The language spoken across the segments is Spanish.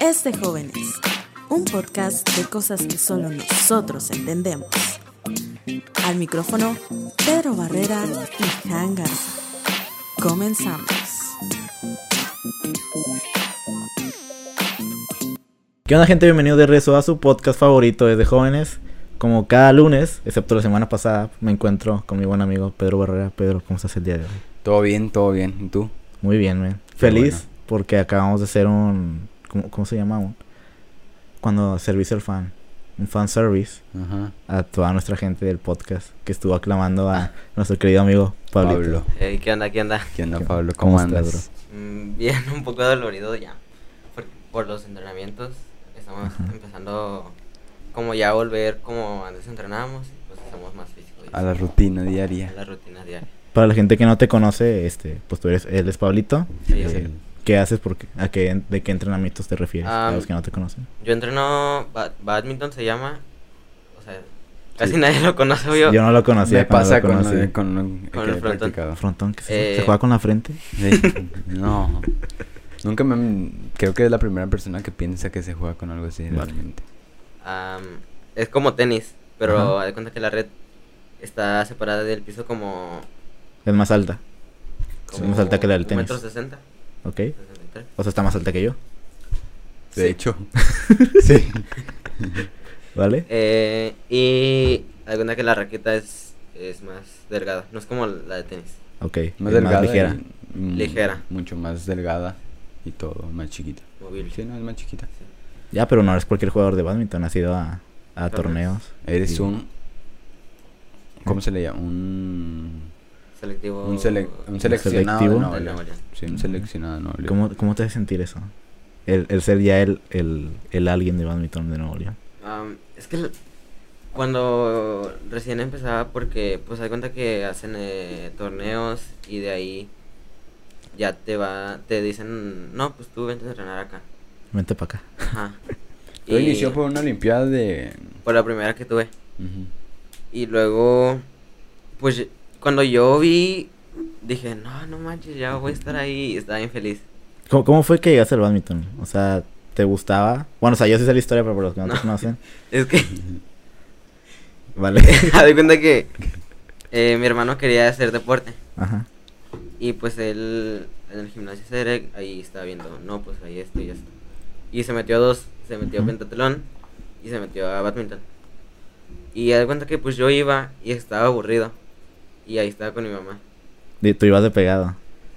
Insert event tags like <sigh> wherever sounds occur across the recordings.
Es de jóvenes, un podcast de cosas que solo nosotros entendemos. Al micrófono, Pedro Barrera y Jan Garza. Comenzamos. ¿Qué onda gente? Bienvenido de regreso a su podcast favorito desde jóvenes. Como cada lunes, excepto la semana pasada, me encuentro con mi buen amigo Pedro Barrera. Pedro, ¿cómo estás el día de hoy? Todo bien, todo bien. ¿Y tú? Muy bien, man. Feliz bueno. porque acabamos de hacer un... ¿Cómo, cómo se llama? Cuando servicio al fan. Un fan service Ajá. a toda nuestra gente del podcast que estuvo aclamando a nuestro querido amigo Pablito. Pablo. Hey, ¿Qué onda? ¿Qué onda? ¿Qué onda, ¿Qué- Pablo? cómo ¿Cómo, estás, andas? Mm, Bien, <laughs> un poco dolorido ya. Por, por los entrenamientos. Estamos Ajá. empezando como ya a volver como antes entrenábamos. y Pues hacemos más físico. A la rutina a diaria. la rutina diaria. Para la gente que no te conoce, este, pues tú eres, él es Pablito. Sí, yo, Eh, sé. ¿Qué haces? Porque, ¿A qué, ¿De qué entrenamientos te refieres? a Ah, los que no te conocen. yo entreno ba- badminton se llama. O sea, casi nadie lo conoce yo. Yo no lo conocía. Me pasa lo con, de- con, Con el frontón. practicado. Frontón, que se, Eh, se juega con la frente. Sí. No. <laughs> Nunca me... Creo que es la primera persona que piensa que se juega con algo así Vale. realmente. Am, es como tenis, pero Ajá. de cuenta que la red está separada del piso como. Es más alta. Es más alta que la del tenis. metro sesenta. ¿Ok? 63. O sea, está más alta que yo. De Sí. hecho. <laughs> sí. <laughs> ¿Vale? Eh, y de cuenta que la raqueta es, es más delgada, no es como la de tenis. Ok. Más es delgada. ligera. y, mm, Ligera. Mucho más delgada. Y todo, más chiquita. Móvil. Sí, no, es más chiquita. Ya, pero no eres cualquier jugador de badminton. Has ido a, a Torneos. Eres un... ¿Cómo se le llama? Un... Selectivo. Un, sele- un seleccionado selectivo. de de. Sí, un seleccionado de. ¿Cómo, ¿Cómo te hace sentir eso? El, el ser ya el, el, el alguien de badminton de Nuevo León. Am, es que cuando recién empezaba, porque pues de cuenta que hacen eh, torneos y de ahí ya te va, te dicen, no, pues tú vente a entrenar acá. Vente para acá. Ajá. <laughs> Todo Y inició por una olimpiada de... por la primera que tuve. Ujú. Y luego, pues cuando yo vi, dije, no, no manches, ya voy a estar ahí. Y estaba bien feliz. ¿Cómo, cómo fue que llegaste al badminton? O sea, ¿te gustaba? Bueno, o sea, yo sí sé la historia, pero por los que no, te No. conocen. <laughs> Es que, Vale. <laughs> haz cuenta que eh, mi hermano quería hacer deporte. Ajá. Y pues él en el gimnasio Cerec, ahí estaba viendo, no, pues ahí esto y esto. Y se metió a dos, se metió a pentatlón y se metió a badminton. Y haz de cuenta que pues yo iba y estaba aburrido. Y ahí estaba con mi mamá. Y tú ibas de pegado.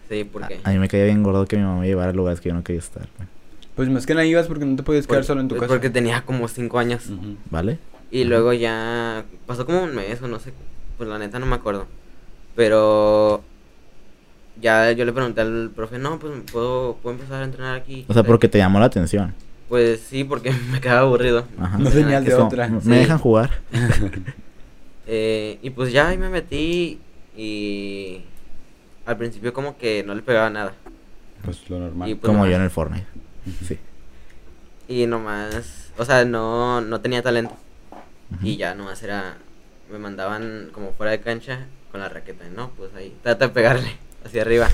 Sí, porque... A, a mí me caía bien gordo que mi mamá me llevara a lugares que yo no quería estar. güey. Pues más que nada ibas porque no te podías quedar solo en tu pues, casa. Porque tenía como cinco años. ¿Vale? Y luego ya pasó como un mes o no sé, pues la neta no me acuerdo. Pero ya yo le pregunté al profe, no, pues puedo, puedo empezar a entrenar aquí. O sea, porque te llamó la atención. Pues sí, porque <laughs> me quedaba aburrido. Ajá. No que de otra. ¿Me Sí. dejan jugar? <laughs> Eh, y pues ya ahí me metí y al principio como que no le pegaba nada. Pues lo normal. Y pues Como nomás- yo en el Fortnite. Sí. Y nomás, o sea, no, no tenía talento. Y ya nomás era, me mandaban como fuera de cancha con la raqueta. No, pues ahí, trata de pegarle hacia arriba.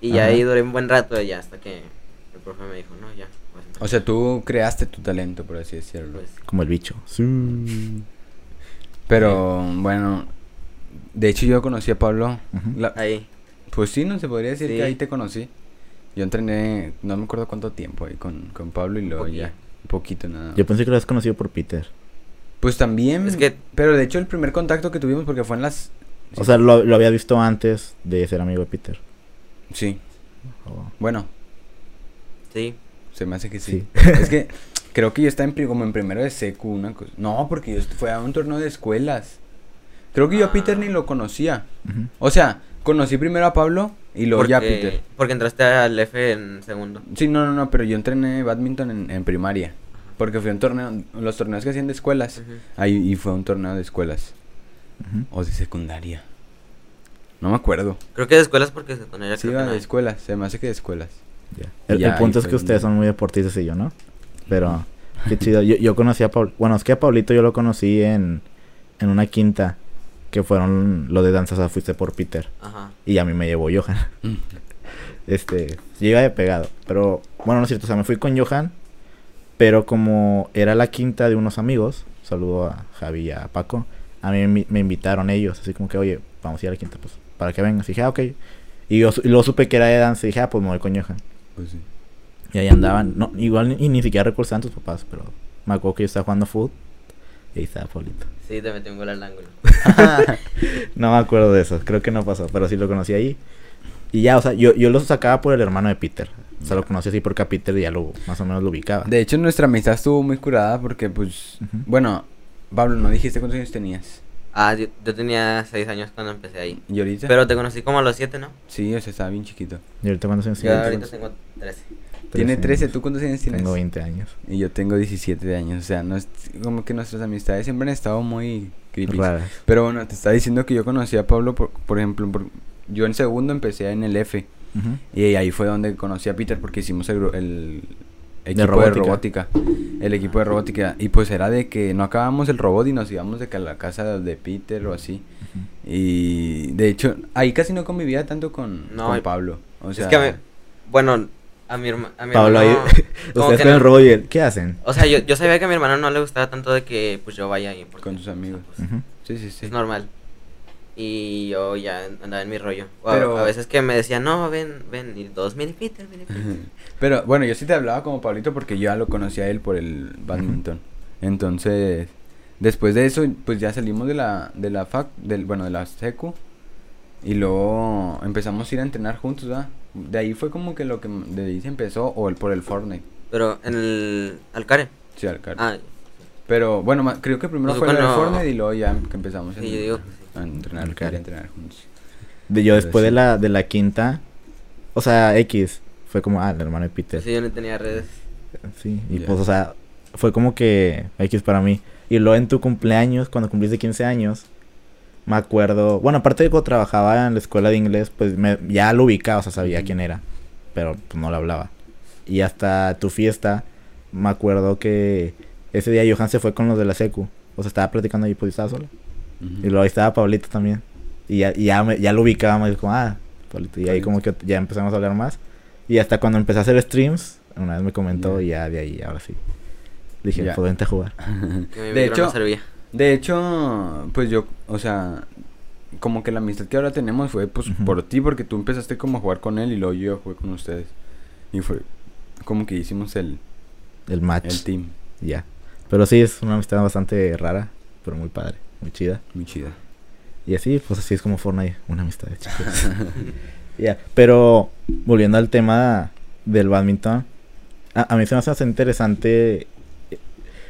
Y ya Ajá. ahí duré un buen rato ya hasta que el profe me dijo, no, ya. pues, O sea, tú creaste tu talento, por así decirlo. pues, Como el bicho. Sí. Pero bueno, de hecho yo conocí a Pablo. La- ahí. pues sí, no se podría decir Sí. que ahí te conocí. Yo entrené, no me acuerdo cuánto tiempo ahí con, con Pablo y luego ya. Un poquito nada. Yo pensé que lo habías conocido por Peter. Pues también. Es que- Pero de hecho el primer contacto que tuvimos porque fue en las. O sea, lo, lo había visto antes de ser amigo de Peter. Sí. Oh, Bueno, Sí. se me hace que sí. Sí. <laughs> es que creo que yo estaba en, como en primero de secu, una cosa. No, porque yo fue a un torneo de escuelas. Creo que yo a Peter ni lo conocía. O sea, conocí primero a Pablo y luego ya a Peter. Porque entraste al F en segundo. Sí, no, no, no, pero yo entrené badminton en, en primaria. Porque fue un torneo, los torneos que hacían de escuelas. Ahí y fue un torneo de escuelas. O de secundaria. No me acuerdo. Creo que de escuelas porque secundaria Sí, creo que no de hay. escuelas. Se me hace que de escuelas. El, Ya, el punto es que ustedes son muy deportistas y yo, ¿no? Pero Qué chido. Yo, yo conocí a Paul. Bueno, es que a Paulito yo lo conocí en, en una quinta. Que fueron lo de danzas. O sea, fuiste por Peter. Ajá. Y a mí me llevó Johan. <laughs> Este, yo iba de pegado. Pero, bueno, no es cierto. O sea, me fui con Johan. Pero como era la quinta de unos amigos. Saludo a Javi y a Paco. A mí me, me invitaron ellos. Así como que, oye, vamos a ir a la quinta. Pues, para que vengas. Y dije, ah, ok. Y yo su- y luego supe que era de danza. Y dije, ah, pues me voy con Johan. Pues sí. Y ahí andaban. No, igual ni, y ni siquiera recuerdan tus papás. Pero me acuerdo que yo estaba jugando foot. Y ahí estaba Paulito. Sí, te metí un gol al ángulo. <laughs> No me acuerdo de eso, creo que no pasó, pero sí lo conocí ahí. Y ya, o sea, yo, yo lo sacaba por el hermano de Peter. O sea, lo conocí así porque a Peter ya lo, más o menos lo ubicaba. De hecho, nuestra amistad estuvo muy curada porque, pues, bueno, Pablo, ¿no dijiste cuántos años tenías? Ah, yo, yo tenía seis años cuando empecé ahí. ¿Y ahorita? Pero te conocí como a los siete, ¿no? Sí, o sea, estaba bien chiquito. ¿Y ahorita cuántos años Yo tienes? ahorita tengo trece. Tiene 13, años. ¿tú cuántos años tienes? Tengo 20 años. Y yo tengo 17 de años, o sea, no es como que nuestras amistades siempre han estado muy creepy. Raras. Pero bueno, te estaba diciendo que yo conocí a Pablo, por, por ejemplo, por- yo en segundo empecé en el F. Y ahí fue donde conocí a Peter porque hicimos el, gru- el equipo de robótica. robótica. El equipo de robótica. Y pues era de que no acabamos el robot y nos íbamos de que a la casa de Peter o así. Y de hecho, ahí casi no convivía tanto con, No, con Pablo. O sea, es que, a mí- bueno, a mi, herma- a mi Pablo, ahí, hermano... <laughs> como ustedes que con el robot y él, ¿qué hacen? O sea, yo, yo sabía que a mi hermano no le gustaba tanto de que pues yo vaya ahí. Con sus amigos. pues. Sí, sí, sí. Es normal. Y yo ya andaba en mi rollo. O Pero- a, veces que me decían, no, ven, ven. Y todos, mini Peter, mini Peter. Pero bueno, yo sí te hablaba como Pablito porque yo ya lo conocía a él por el badminton. Entonces, después de eso, pues ya salimos de la, de la fac, del, bueno, de la secu. Y luego empezamos a ir a entrenar juntos, ¿verdad? De ahí fue como que lo que de ahí se empezó, o el por el Fortnite. Pero en el Alcare. Sí, al car- Ah, Pero bueno, creo que primero Pues fue el cuando- Fortnite y luego ya que empezamos sí, yo digo sí. A entrenar, ir a entrenar juntos. De, yo después de la, de la quinta, o sea, X, fue como, ah, el hermano de Peter. Sí, yo no tenía redes. Sí, y pues, o sea, fue como que X para mí. Y luego en tu cumpleaños, cuando cumpliste 15 años, me acuerdo, bueno, aparte de cuando trabajaba en la escuela de inglés, pues me, ya lo ubicaba, o sea, sabía quién era, pero pues no lo hablaba. Y hasta tu fiesta, me acuerdo que ese día Johan se fue con los de la secu, o sea, estaba platicando ahí, pues yo estaba Y luego ahí estaba Pablito también. Y ya, y ya, me- ya lo ubicaba, me dijo, como, ah, Pablito. Y ahí como que ya empezamos a hablar más. Y hasta cuando empecé a hacer streams, una vez me comentó y ya de ahí, ahora sí. Dije, Ya. pues vente a jugar. <laughs> De hecho, no. De hecho, pues yo, o sea, como que la amistad que ahora tenemos fue pues por ti, porque tú empezaste como a jugar con él y luego yo jugué con ustedes. Y fue como que hicimos el, El match. el team. y Ya. Pero sí, es una amistad bastante rara, pero muy padre, muy chida. Muy chida. Y así, pues así es como Fortnite, una amistad de chicos. <laughs> <laughs> Ya, pero volviendo al tema del badminton, a, a mí se me hace interesante. eh,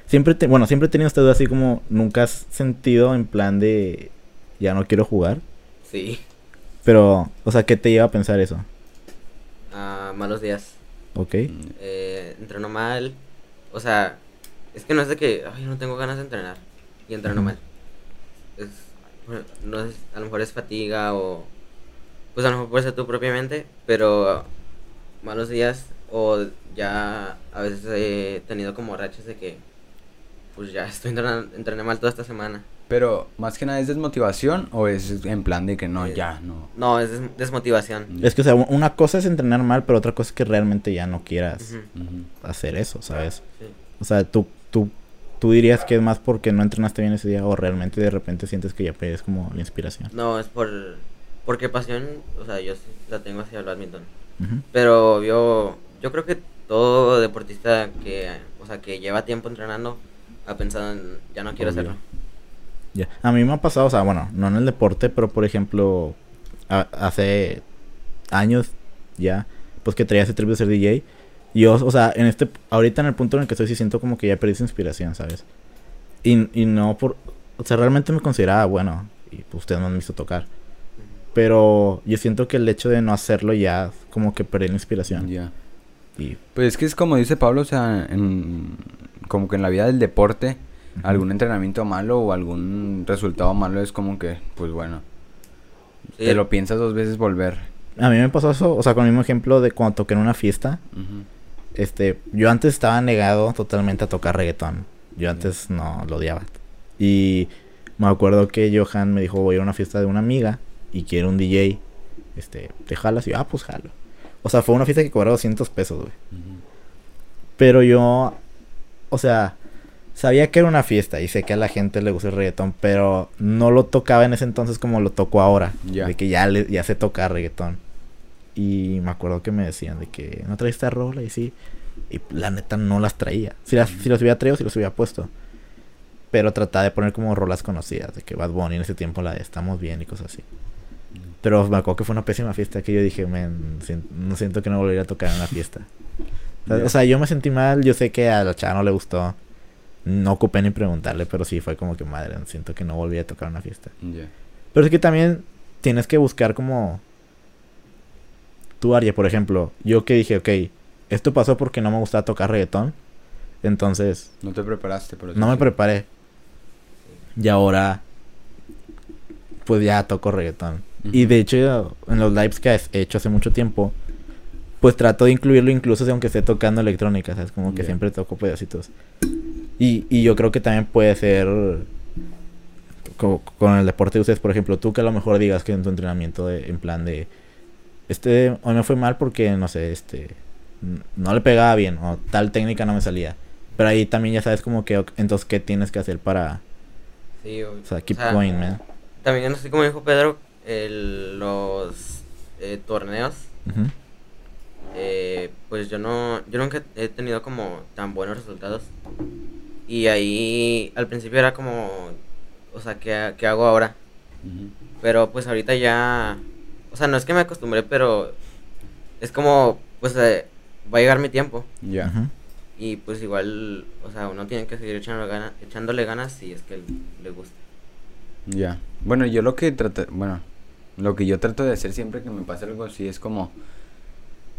Siempre, te, bueno, siempre he tenido esta duda así como, ¿nunca has sentido en plan de, ya no quiero jugar? Sí. Pero, o sea, ¿qué te lleva a pensar eso? Ah, malos días. ¿Ok? Eh, entreno mal. O sea, es que no es de que, ay, no tengo ganas de entrenar. Y entreno Ujú. mal. Es, bueno, no es, a lo mejor es fatiga o. Pues a lo mejor puede ser tú propiamente, pero malos días o ya a veces he tenido como rachas de que pues ya estoy entrenando, entrené mal toda esta semana. Pero, más que nada, ¿es desmotivación o es en plan de que no, Eh, ya, no? No, es des- desmotivación. Es que, o sea, una cosa es entrenar mal, pero otra cosa es que realmente ya no quieras hacer eso, ¿sabes? sí. O sea, tú, tú, tú dirías que es más porque no entrenaste bien ese día o realmente de repente sientes que ya pierdes como la inspiración. No, es por porque pasión, o sea, yo la tengo hacia el badminton. Pero yo, yo creo que todo deportista que, o sea, que lleva tiempo entrenando ha pensado en ya no quiero Obvio. hacerlo. Ya. A mí me ha pasado, o sea, bueno, no en el deporte, pero por ejemplo, a- hace años ya, pues que traía ese trip de ser DJ. Y yo, o sea, en este, ahorita en el punto en el que estoy, sí siento como que ya perdí esa inspiración, ¿sabes? Y, y no por, o sea, realmente me consideraba bueno, y pues ustedes me han visto tocar. Pero yo siento que el hecho de no hacerlo ya como que perdí la inspiración. Ya. Y Pues es que es como dice Pablo, o sea, en, como que en la vida del deporte, algún entrenamiento malo o algún resultado malo es como que, pues bueno, Sí, te lo piensas dos veces volver. a mí me pasó eso, o sea, con el mismo ejemplo de cuando toqué en una fiesta. Ujú. Este, yo antes estaba negado totalmente a tocar reggaetón. Yo antes no lo odiaba. Y me acuerdo que Johan me dijo, voy a una fiesta de una amiga y quiero un DJ. Este, ¿te jalas? Y yo, ah, pues jalo. O sea, fue una fiesta que cobraba 200 pesos, güey. Pero yo, o sea, sabía que era una fiesta y sé que a la gente le gusta el reggaetón, pero no lo tocaba en ese entonces como lo toco ahora. Ya. De que ya, le, ya sé tocar reggaetón. Y me acuerdo que me decían de que no traes esta rola y sí. Y la neta no las traía. Si, las, si los hubiera traído, si los hubiera puesto. Pero trataba de poner como rolas conocidas. De que Bad Bunny en ese tiempo la de Estamos Bien y cosas así. Pero me acuerdo que fue una pésima fiesta que yo dije, men, no siento que no volvería a tocar en una fiesta. O sea, Ya. O sea, yo me sentí mal, yo sé que a la chava no le gustó. No ocupé ni preguntarle, pero sí fue como que madre, siento que no volví a tocar una fiesta. Pero es que también tienes que buscar como área, por ejemplo, yo que dije, ok, esto pasó porque no me gustaba tocar reggaetón, entonces No te preparaste, por no me preparé. Y ahora, pues ya toco reggaetón. Y de hecho, en los lives que he hecho hace mucho tiempo, pues trato de incluirlo incluso si aunque esté tocando electrónica, ¿sabes? Como que siempre toco pedacitos. Y, y yo creo que también puede ser co- con el deporte de ustedes, por ejemplo, tú que a lo mejor digas que en tu entrenamiento, de- en plan de, este, hoy me fue mal porque, no sé, este, no le pegaba bien o tal técnica no me salía. Pero ahí también ya sabes como que, entonces, ¿qué tienes que hacer para, Sí, o, o sea, keep o sea, going, man? También, así como dijo Pedro, el- los eh, torneos, eh, pues yo no, yo nunca he tenido como tan buenos resultados. Y ahí al principio era como, o sea, ¿qué, qué hago ahora? Pero pues ahorita ya, o sea, no es que me acostumbré, pero es como, pues eh, va a llegar mi tiempo. Ya. Y pues igual, o sea, uno tiene que seguir echando gana- echándole ganas si es que le gusta. Ya. Bueno, yo lo que trato, bueno, lo que yo trato de hacer siempre que me pasa algo así es como,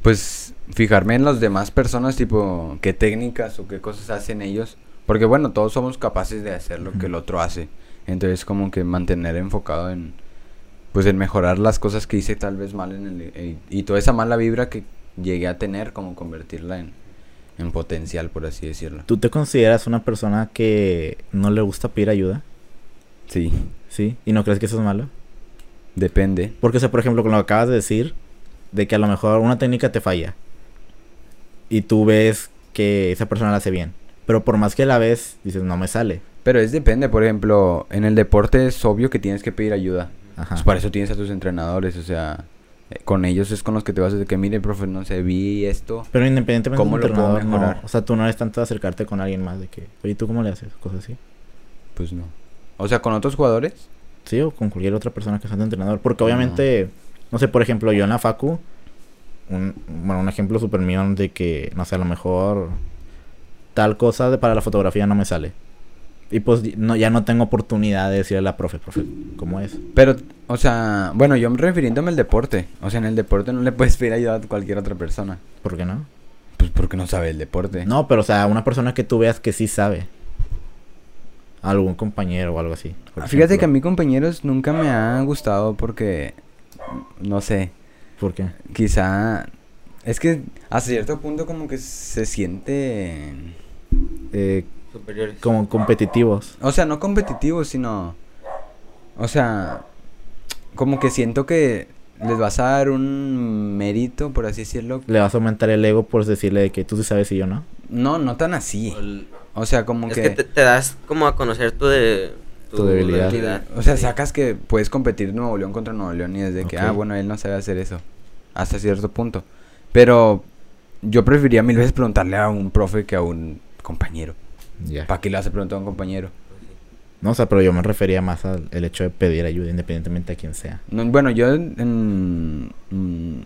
pues, fijarme en las demás personas, tipo, qué técnicas o qué cosas hacen ellos. Porque bueno, todos somos capaces de hacer lo que el otro hace. Entonces, como que mantener enfocado en, pues, en mejorar las cosas que hice tal vez mal en el, y, y toda esa mala vibra que llegué a tener, como convertirla en, en potencial, por así decirlo. ¿Tú te consideras una persona que no le gusta pedir ayuda? Sí, ¿Sí? ¿Y no crees que eso es malo? depende. Porque, o sea, por ejemplo, con lo que acabas de decir, de que a lo mejor una técnica te falla. Y tú ves que esa persona la hace bien. Pero por más que la ves, dices, no me sale. Pero es depende, por ejemplo, en el deporte es obvio que tienes que pedir ayuda. Ajá. Pues para eso tienes a tus entrenadores, o sea, eh, con ellos es con los que te vas a decir que mire, profe, no sé, vi esto. Pero independientemente ¿Cómo lo puedo entrenador, no. mejorar? O sea, tú no eres tanto de acercarte con alguien más de que, oye, ¿tú cómo le haces? Cosas así. Pues no. O sea, con otros jugadores. Sí, o con cualquier otra persona que sea de entrenador. Porque obviamente, no sé, por ejemplo, yo en la Facu, un, bueno, un ejemplo súper mío de que, no sé, a lo mejor tal cosa de, para la fotografía no me sale. Y pues no, ya no tengo oportunidad de decirle a la profe, profe, ¿cómo es? Pero, o sea, bueno, yo refiriéndome al deporte. O sea, en el deporte no le puedes pedir ayuda a cualquier otra persona. ¿Por qué no? Pues porque no sabe el deporte. No, pero o sea, una persona que tú veas que sí sabe. Algún compañero o algo así. Fíjate que a mí compañeros nunca me ha gustado porque, no sé, ¿Por qué? quizá... Es que a cierto punto como que se siente... Eh, Superiores. como competitivos. O sea, no competitivo, sino. O sea, como que siento que les vas a dar un mérito, por así decirlo. Le vas a aumentar el ego por decirle de que tú sí sabes y yo no. No, no tan así. O sea, como es que. que te, te das como a conocer tu, de, Tu debilidad. O sea, sacas que puedes competir Nuevo León contra Nuevo León y es de que, ah, bueno, él no sabe hacer eso. Hasta cierto punto. Pero yo preferiría mil veces preguntarle a un profe que a un compañero. Ya. ¿Para qué le a preguntar a un compañero? No, o sea, pero yo me refería más al el hecho de pedir ayuda independientemente a quien sea. No, bueno, yo en, en, mm,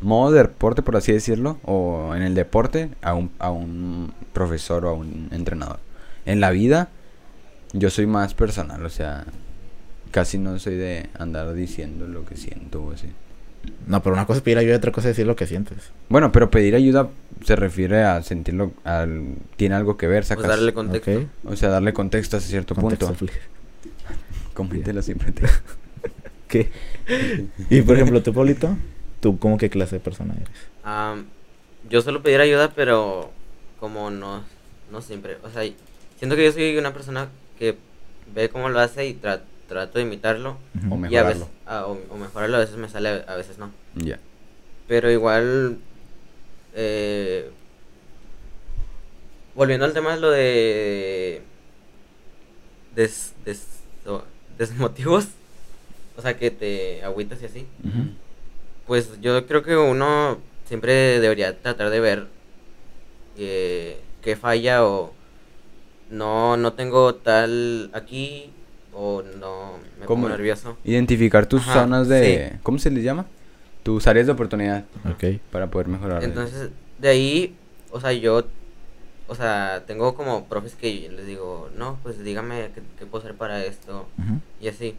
modo de deporte, por así decirlo, o en el deporte, a un, a un profesor o a un entrenador. En la vida, yo soy más personal, o sea, casi no soy de andar diciendo lo que siento o así. No, pero una cosa es pedir ayuda y otra cosa es decir lo que sientes. Bueno, pero pedir ayuda se refiere a sentirlo, al, tiene algo que ver, Pues sacas, darle contexto. O sea, darle contexto hasta cierto Contexto, punto. <laughs> Coméntelo siempre. te- <laughs> ¿Qué? Y por ejemplo, tú, Paulito, ¿tú cómo qué clase de persona eres? Am, yo suelo pedir ayuda, pero como no, no siempre. O sea, siento que yo soy una persona que ve cómo lo hace y tra- trato de imitarlo. O Y a veces, mejorarlo. ah, o, o mejorarlo, a veces me sale, a veces no. Ya. Pero igual, eh, volviendo al tema de lo de des, des- desmotivos, o sea, que te agüitas y así, pues yo creo que uno siempre debería tratar de ver eh, qué falla o no, no tengo tal aquí o no me ¿Cómo? pongo nervioso. Identificar tus Ajá, zonas de... ¿Cómo se les llama? Tus áreas de oportunidad Ok. para poder mejorar. Entonces, de ahí, o sea, yo, o sea, tengo como profes que les digo, no, pues dígame qué, qué puedo hacer para esto y así.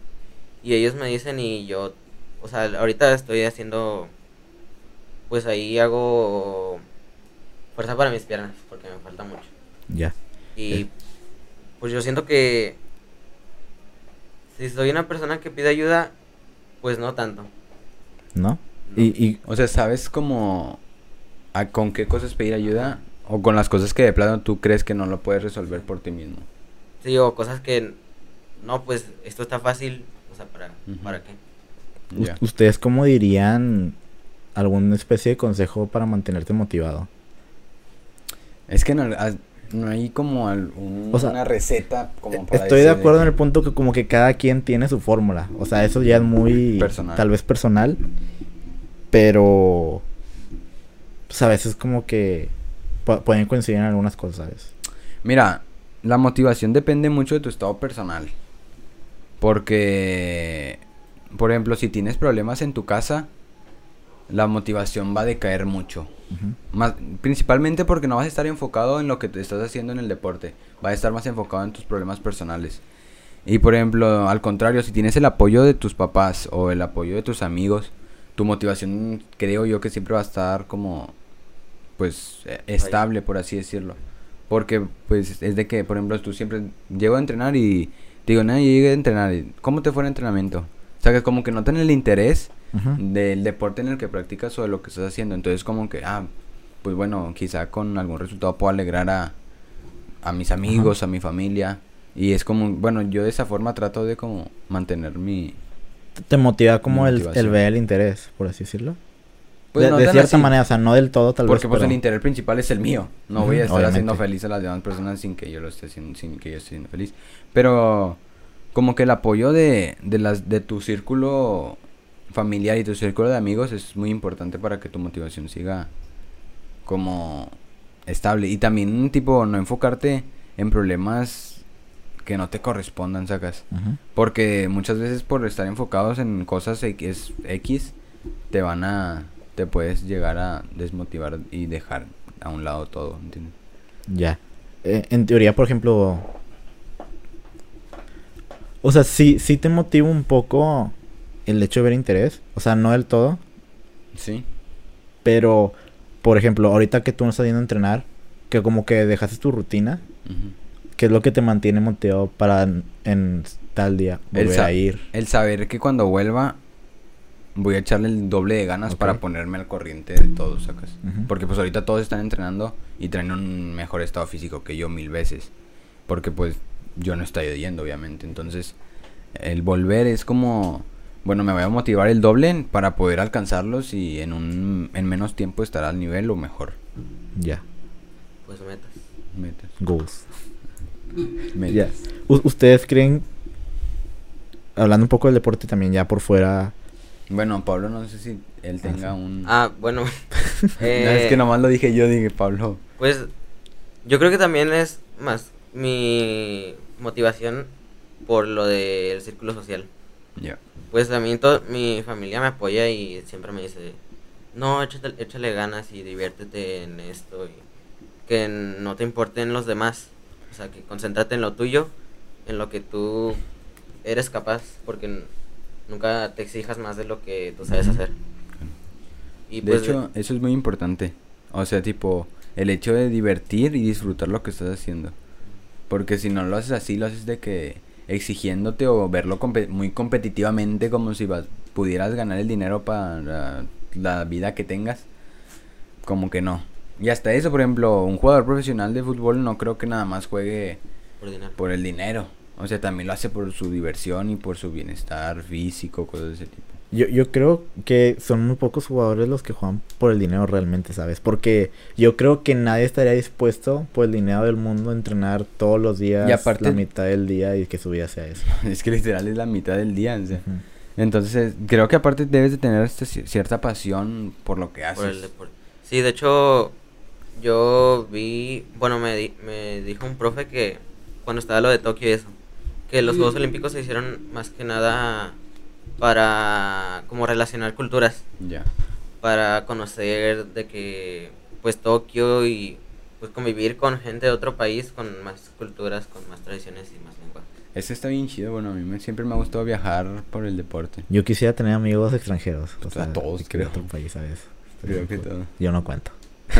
Y ellos me dicen y yo, o sea, ahorita estoy haciendo, pues ahí hago fuerza para mis piernas, porque me falta mucho. Ya. Y pues yo siento que si soy una persona que pide ayuda, pues no tanto. ¿No? No. Y, y O sea, ¿sabes cómo... a con qué cosas pedir ayuda? O con las cosas que de plano tú crees que no lo puedes resolver por ti mismo. Sí, o cosas que, no, pues esto está fácil, o sea, ¿para. ¿para qué? ¿ustedes cómo dirían alguna especie de consejo para mantenerte motivado? Es que no, no hay como al- un- O sea, una receta como para Estoy de acuerdo en el punto que como que cada quien tiene su fórmula. O sea, eso ya es muy Personal. tal vez personal, pero pues a veces como que pu- pueden coincidir en algunas cosas, ¿sabes? Mira, la motivación depende mucho de tu estado personal. Porque, por ejemplo, si tienes problemas en tu casa, la motivación va a decaer mucho. Más, principalmente porque no vas a estar enfocado en lo que te estás haciendo en el deporte. Vas a estar más enfocado en tus problemas personales. Y por ejemplo, al contrario, si tienes el apoyo de tus papás o el apoyo de tus amigos, tu motivación creo yo que siempre va a estar como pues eh, estable, por así decirlo. Porque pues es de que, por ejemplo, tú siempre llego a entrenar y te digo, nada, yo llegué a entrenar. ¿Cómo te fue el entrenamiento? O sea, que como que notan el interés Del deporte en el que practicas o de lo que estás haciendo. Entonces como que, ah, pues bueno, quizá con algún resultado puedo alegrar a, a mis amigos, a mi familia. Y es como, bueno, yo de esa forma trato de como mantener mi... Te motiva como el, el ver el interés, por así decirlo. Pues de no de cierta así, manera, o sea, no del todo tal Porque vez. pues el interés principal es el mío. No voy a estar haciendo feliz a las demás personas sin que yo lo esté haciendo, sin que yo esté siendo feliz. Pero como que el apoyo de, de las de tu círculo familiar y tu círculo de amigos es muy importante para que tu motivación siga como estable. Y también, tipo, no enfocarte en problemas que no te correspondan, sacas. Porque muchas veces por estar enfocados en cosas X, X te van a... te puedes llegar a desmotivar y dejar a un lado todo, ¿entiendes? Ya. Eh, en teoría, por ejemplo. O sea, sí, sí te motiva un poco el hecho de ver interés. O sea, no del todo. Sí. Pero, por ejemplo, ahorita que tú no estás yendo a entrenar, que como que dejaste tu rutina, Ujú. ¿qué es lo que te mantiene motivado para en, en tal día El volver sa- a ir? El saber que cuando vuelva voy a echarle el doble de ganas para ponerme al corriente de todo, sacas. Porque pues ahorita todos están entrenando y traen un mejor estado físico que yo mil veces. Porque pues yo no estoy yendo, obviamente. Entonces, el volver es como, bueno, me voy a motivar el doble para poder alcanzarlos y en un en menos tiempo estar al nivel o mejor. Ya. Pues metas. Metas. Goals. <laughs> Metas. Ya. U- ¿Ustedes creen, hablando un poco del deporte también ya por fuera, Bueno, Pablo, no sé si él Ah, tenga sí. un... Ah, bueno. <laughs> <laughs> No, eh, es que nomás lo dije yo, dije Pablo. Pues yo creo que también es más mi motivación por lo del círculo social. Pues a mí to- mi familia me apoya y siempre me dice, no, échale ganas y diviértete en esto y que no te importen los demás. O sea, que concéntrate en lo tuyo, en lo que tú eres capaz, porque nunca te exijas más de lo que tú sabes hacer. Y de pues, hecho, eso es muy importante. O sea, tipo, el hecho de divertir y disfrutar lo que estás haciendo. Porque si no lo haces así, lo haces de que exigiéndote o verlo muy competitivamente como si vas- pudieras ganar el dinero para la vida que tengas. Como que no. Y hasta eso, por ejemplo, un jugador profesional de fútbol no creo que nada más juegue por el dinero. O sea, también lo hace por su diversión y por su bienestar físico, cosas de ese tipo. Yo, yo creo que son muy pocos jugadores los que juegan por el dinero realmente, ¿sabes? Porque yo creo que nadie estaría dispuesto por el dinero del mundo a entrenar todos los días Y aparte- la mitad del día y que su vida sea eso. <laughs> Es que literal es la mitad del día. o sea. Entonces, creo que aparte debes de tener esta ci- cierta pasión por lo que haces. Por el deporte. Sí, de hecho, yo vi, bueno, me, di- me dijo un profe que cuando estaba lo de Tokio y eso, que los Juegos Olímpicos se hicieron más que nada para como relacionar culturas, Ya. para conocer de que pues Tokio y pues convivir con gente de otro país con más culturas, con más tradiciones y más lenguaje. Ese está bien chido. Bueno, a mí me- siempre me ha gustado viajar por el deporte. Yo quisiera tener amigos extranjeros. O Pues a sea, todos, de creo. otro país, ¿sabes? Creo que todo. Yo no cuento. <laughs>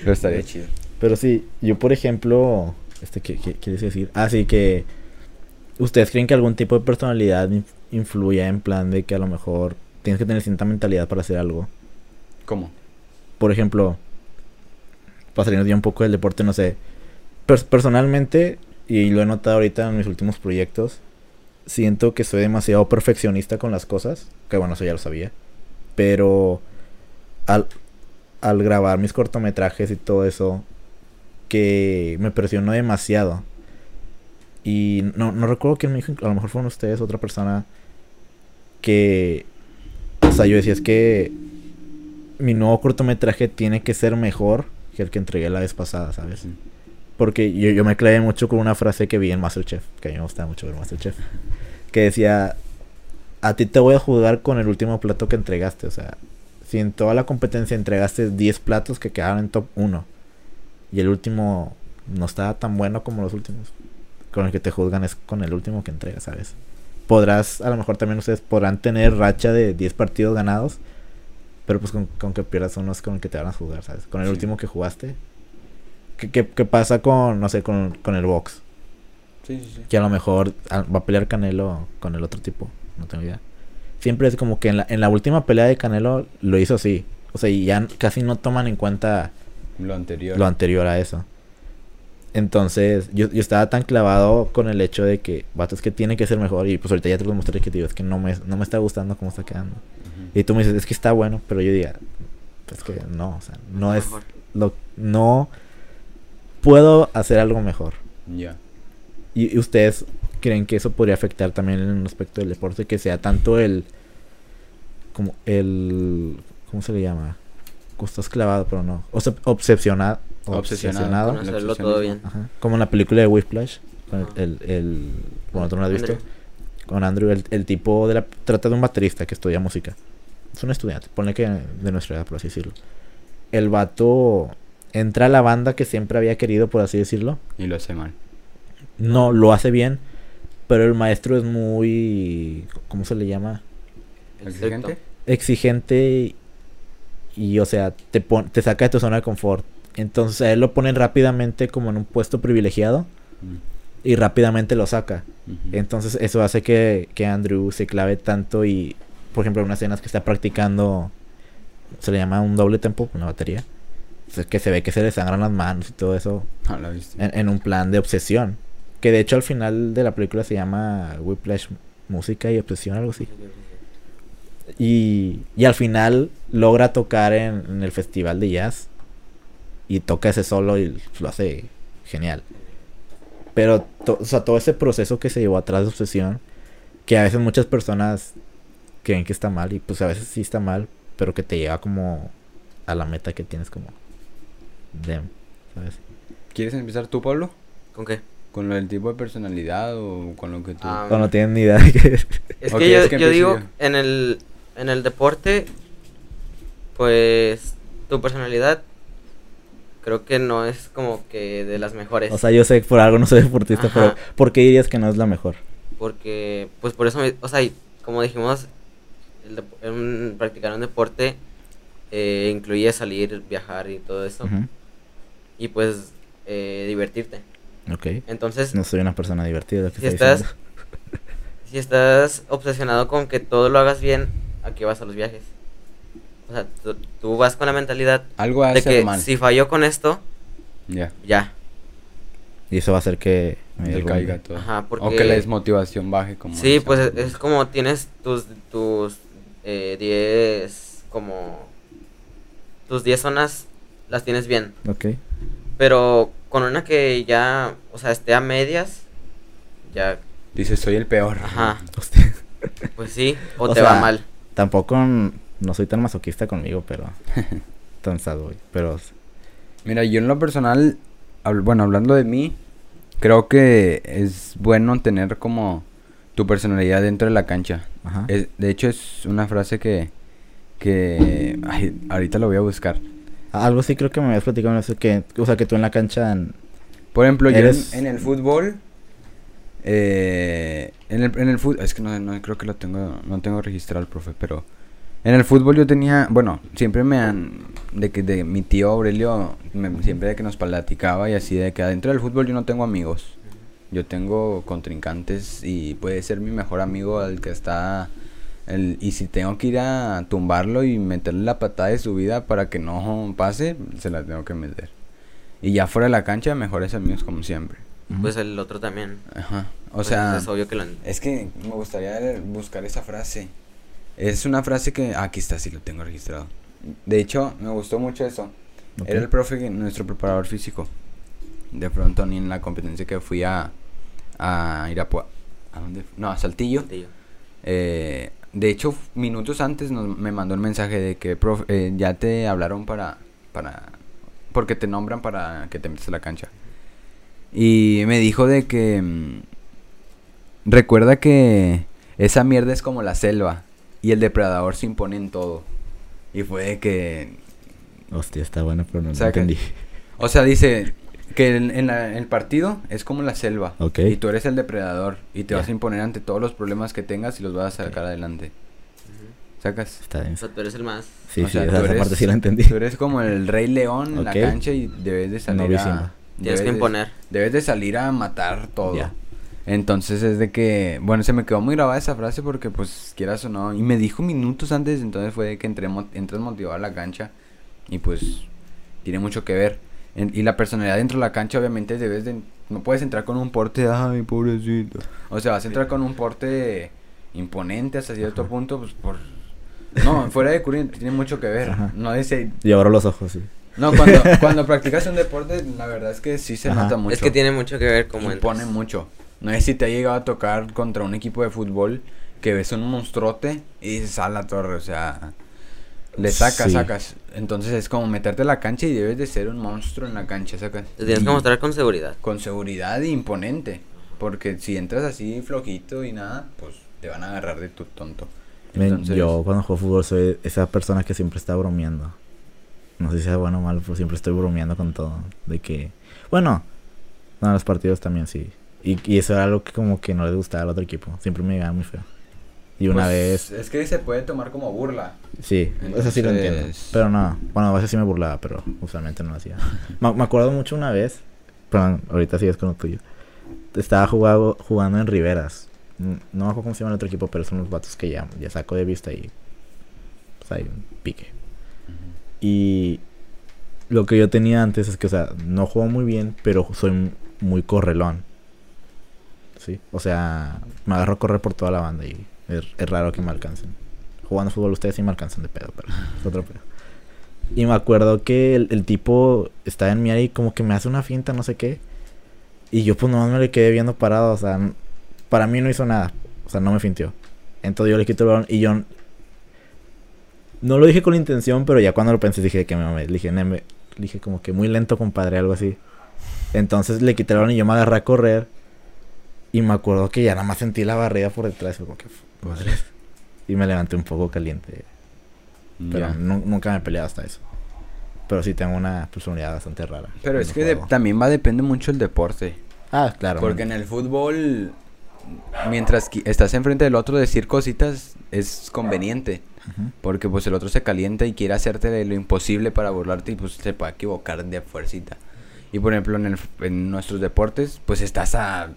Pero estaría chido. Pero sí, yo por ejemplo, este, ¿qué, qué quieres decir? Ah, sí, que ustedes creen que algún tipo de personalidad influya en plan de que a lo mejor tienes que tener cierta mentalidad para hacer algo. ¿Cómo? Por ejemplo, para salirnos ya un poco del deporte, no sé. pers- personalmente, y lo he notado ahorita en mis últimos proyectos, siento que soy demasiado perfeccionista con las cosas. Que bueno, eso ya lo sabía. Pero al, al grabar mis cortometrajes y todo eso, que me presionó demasiado. Y no, no recuerdo quién me dijo, a lo mejor fueron ustedes, otra persona, que... O sea, yo decía, es que mi nuevo cortometraje tiene que ser mejor que el que entregué la vez pasada, ¿sabes? Porque yo, yo me clavé mucho con una frase que vi en Masterchef, que a mí me gustaba mucho ver Masterchef, que decía, a ti te voy a juzgar con el último plato que entregaste, o sea, si en toda la competencia entregaste 10 platos que quedaron en top 1 y el último no estaba tan bueno como los últimos, con el que te juzgan es con el último que entregas, ¿sabes? Podrás, a lo mejor también ustedes podrán tener racha de 10 partidos ganados, pero pues con, con que pierdas uno es con el que te van a jugar, ¿sabes? Con el Sí. último que jugaste. ¿Qué, qué, qué pasa con, no sé, con, con el box? Sí, sí, sí. Que a lo mejor ah, va a pelear Canelo con el otro tipo, no tengo idea. Siempre es como que en la, en la última pelea de Canelo lo hizo así. O sea, y ya casi no toman en cuenta Lo anterior. lo anterior a eso. Entonces, yo, yo estaba tan clavado con el hecho de que, vato, es que tiene que ser mejor. Y pues ahorita ya te lo mostré que te digo, es que no me, no me está gustando cómo está quedando. Y tú me dices, es que está bueno, pero yo diga, pues que no, o sea, no es lo no puedo hacer algo mejor. Ya. ¿Y, y ustedes creen que eso podría afectar también en un aspecto del deporte que sea tanto el como el ¿cómo se le llama? Estás clavado, pero no. O sea, obsesionado, Obsesionado. Con hacerlo todo bien. Ajá. Como en la película de Whiplash, con el, el, el- bueno, tú no lo has visto. Andrew. Con Andrew, el, el tipo de la trata de un baterista que estudia música. Es un estudiante, ponle que de nuestra edad, por así decirlo. El vato entra a la banda que siempre había querido, por así decirlo. Y lo hace mal. No, lo hace bien, pero el maestro es muy, ¿cómo se le llama? ¿Exigente? Exigente y, y, o sea, te, pon- te saca de tu zona de confort. Entonces a él lo ponen rápidamente como en un puesto privilegiado Mm. y rápidamente lo saca. Entonces eso hace que, que Andrew se clave tanto y, por ejemplo, en unas escenas que está practicando, se le llama un doble tempo, una batería, que se ve que se le sangran las manos y todo eso Ah, en, en un plan de obsesión. Que de hecho al final de la película se llama Whiplash Música y Obsesión, algo así. Y, y al final logra tocar en, en el festival de jazz y toca ese solo y lo hace genial. Pero to- o sea, todo ese proceso que se llevó atrás de obsesión, que a veces muchas personas creen que está mal y pues a veces sí está mal, pero que te lleva como a la meta que tienes como de, ¿sabes? ¿Quieres empezar tú, Pablo? ¿Con qué? ¿Con lo del tipo de personalidad o con lo que tú...? Ah, O no tienen ni idea de qué es. Es que yo, es que yo digo, en el, en el deporte, pues tu personalidad creo que no es como que de las mejores. O sea, yo sé que por algo no soy deportista, Ajá. pero ¿por qué dirías que no es la mejor? porque, pues por eso, me- o sea, como dijimos, el practicar un deporte eh, incluye salir, viajar y todo eso. Y pues eh, divertirte. Ok. Entonces, No soy una persona divertida. que si está estás, <laughs> si estás obsesionado con que todo lo hagas bien, ¿a qué vas a los viajes? O sea, tú, tú vas con la mentalidad Algo de hace que mal. si falló con esto, Ya. ya. Y eso va a hacer que me caiga todo. Ajá, porque... O que la desmotivación baje como... Sí, pues es, como tienes tus tus eh, 10 como tus 10 zonas las tienes bien, Ok. pero con una que ya, o sea, esté a medias, ya, Dices, soy el peor. ajá, <laughs> pues sí, o, O te sea, va mal. Tampoco no soy tan masoquista conmigo, pero... <laughs> tan sad, güey. Pero... Mira, yo en lo personal, bueno, hablando de mí, creo que es bueno tener como tu personalidad dentro de la cancha. Ajá. Es- de hecho, es una frase que, que, ay, ahorita lo voy a buscar. Algo sí creo que me habías platicado eso que... O sea, que tú en la cancha... en- Por ejemplo, yo en, Eres- en el fútbol, eh, en el, en el fútbol, es que no, no creo que lo tengo, no tengo registrado el profe, pero en el fútbol yo tenía, bueno, siempre me han, de que de mi tío Aurelio, me- siempre de que nos platicaba y así, de que adentro del fútbol yo no tengo amigos, yo tengo contrincantes y puede ser mi mejor amigo el que está, el, y si tengo que ir a tumbarlo y meterle la patada de su vida para que no pase, se la tengo que meter. Y ya fuera de la cancha, mejores amigos como siempre. Pues el otro también. Ajá. O Pues sea, es obvio que lo es que me gustaría buscar esa frase. Es una frase que aquí está, sí lo tengo registrado. De hecho, me gustó mucho eso. Era el profe, nuestro preparador físico. De pronto, ni en la competencia que fui a, a Irapua. ¿A dónde? No, a Saltillo. Eh, de hecho, minutos antes nos, me mandó un mensaje de que "Profe, eh, ya te hablaron para, para... Porque te nombran para que te metas a la cancha. Y me dijo de que... mm, recuerda que esa mierda es como la selva. Y el depredador se impone en todo. Y fue de que... Hostia, está bueno, pero no lo entendí. O sea, dice que en, en la- en el partido es como la selva. Ok. Y tú eres el depredador. Y te vas a imponer ante todos los problemas que tengas y los vas a sacar adelante. ¿Sacas? Está O denso. sea, tú eres el más. Sí, O sí, sea, esa, eres- parte sí la entendí. Tú eres como el rey león en la cancha y debes de salir a... Tienes debes que de- imponer. Debes de salir a matar todo. Entonces es de que, bueno, se me quedó muy grabada esa frase porque pues quieras o no, y me dijo minutos antes, entonces fue de que entré, mo- entras motivado a la cancha y pues tiene mucho que ver. En- y la personalidad dentro de la cancha obviamente debes de, no puedes entrar con un porte, ay, pobrecito. O sea, vas a entrar con un porte imponente hasta cierto Ajá. punto, pues por... No, fuera de corriente tiene mucho que ver. Ajá. No dice... Y abro los ojos, sí. No, cuando, <laughs> cuando practicas un deporte, la verdad es que sí se Ajá. nota mucho Es que tiene mucho que ver como impone mucho. No sé si te ha llegado a tocar contra un equipo de fútbol que ves un monstruote y dices a la torre, o sea, le sacas, Sí. sacas. Entonces es como meterte a la cancha y debes de ser un monstruo en la cancha, sacas. Te tienes que mostrar con seguridad. con seguridad e imponente, porque si entras así flojito y nada, pues te van a agarrar de tu tonto. Men, Yo cuando juego fútbol soy esa persona que siempre está bromeando. No sé si sea bueno o malo, pero siempre estoy bromeando con todo. De que, bueno, no, en los partidos también sí. Y, y eso era algo que como que no les gustaba al otro equipo. Siempre me llegaba muy feo. Y una pues, vez, es que se puede tomar como burla. sí, eso sí lo entiendo. Pero no, bueno, a veces sí me burlaba, pero usualmente no lo hacía. me, me acuerdo mucho una vez, perdón, ahorita sigues con lo tuyo. Estaba jugado, jugando en Riveras. No me acuerdo cómo se llama el otro equipo, pero son los vatos que ya, ya saco de vista y pues hay un pique. Y lo que yo tenía antes es que, o sea, no juego muy bien, pero soy muy correlón. Sí, o sea, me agarro a correr por toda la banda y es, raro que me alcancen. Jugando fútbol ustedes sí me alcanzan de pedo, pero <laughs> es otro pedo. Y me acuerdo que el, tipo estaba en mi área y como que me hace una finta, no sé qué. Y yo pues nomás me le quedé viendo parado, o sea, para mí no hizo nada. O sea, no me fintió. Entonces yo le quito el balón y yo... No lo dije con intención, pero ya cuando lo pensé dije que me mamé. Dije, "Neme", dije como que muy lento, compadre, algo así. Entonces le quité el balón y yo me agarré a correr. Y me acuerdo que ya nada más sentí la barriga por detrás. Como que, madre. Y me levanté un poco caliente. Pero nunca me he peleado hasta eso. Pero sí tengo una personalidad bastante rara. Pero es que de- también va depende mucho el deporte. Ah, claro. Porque en el fútbol, mientras que estás enfrente del otro, decir cositas es conveniente. Porque pues el otro se calienta y quiere hacerte lo imposible para burlarte y pues se puede equivocar de fuercita. Y por ejemplo en, el, en nuestros deportes, pues estás a